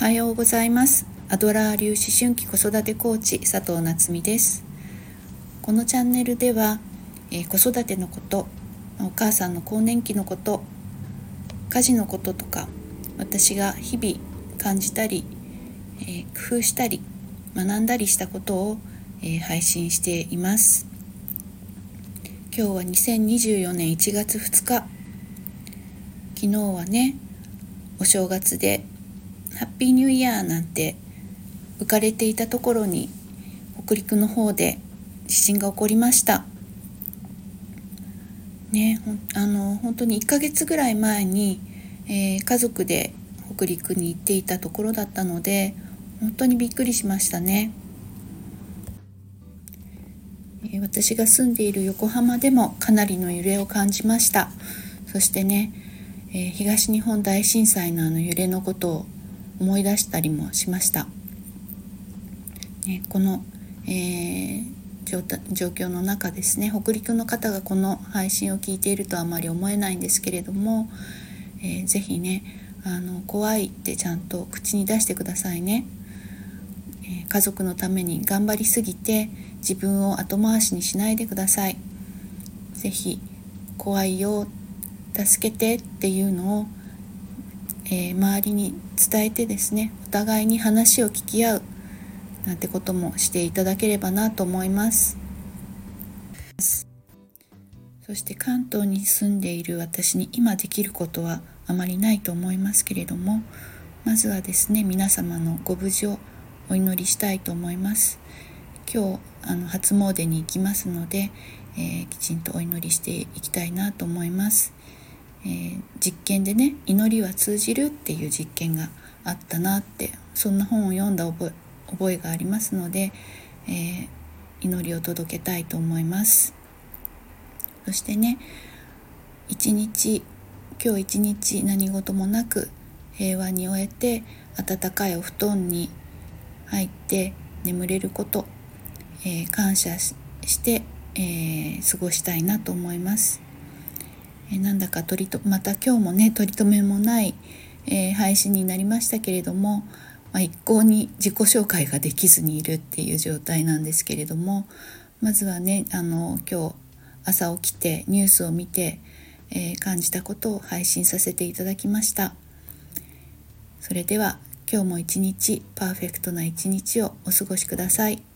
はようございます。アドラー流思春期子育てコーチ佐藤夏実です。このチャンネルでは、えー、子育てのことお母さんの更年期のこと家事のこととか私が日々感じたり、えー、工夫したり学んだりしたことを、えー、配信しています。今日は2024年1月2日。昨日はねお正月でハッピーニューイヤーなんて浮かれていたところに北陸の方で地震が起こりました。ねあの本当に1ヶ月ぐらい前に、えー、家族で北陸に行っていたところだったので本当にびっくりしましたね、えー、私が住んでいる横浜でもかなりの揺れを感じました。そしてね、えー、東日本大震災のあの揺れのことを思い出したりもしました。ね、この、えー、状状況の中ですね北陸の方がこの配信を聞いているとあまり思えないんですけれども、えー、ぜひねあの怖いってちゃんと口に出してくださいね、えー、家族のために頑張りすぎて自分を後回しにしないでくださいぜひ怖いよ助けてっていうのをえー、周りに伝えてですねお互いに話を聞き合うなんてこともしていただければなと思います。そして関東に住んでいる私に今できることはあまりないと思いますけれどもまずはですね皆様のご無事をお祈りしたいと思います。今日あの初詣に行きますので、えー、きちんとお祈りしていきたいなと思います。えー、実験でね祈りは通じるっていう実験があったなってそんな本を読んだ覚えがありますので、えー、祈りを届けたいと思いますそしてね一日今日一日何事もなく平和に終えて暖かいお布団に入って眠れること、えー、感謝して、え、過ごしたいなと思います。えなんだか取りとまた今日もね取り留めもない、えー、配信になりましたけれども、まあ、一向に自己紹介ができずにいるっていう状態なんですけれどもまずはねあの今日朝起きてニュースを見て、えー、感じたことを配信させていただきましたそれでは今日も一日パーフェクトな一日をお過ごしください。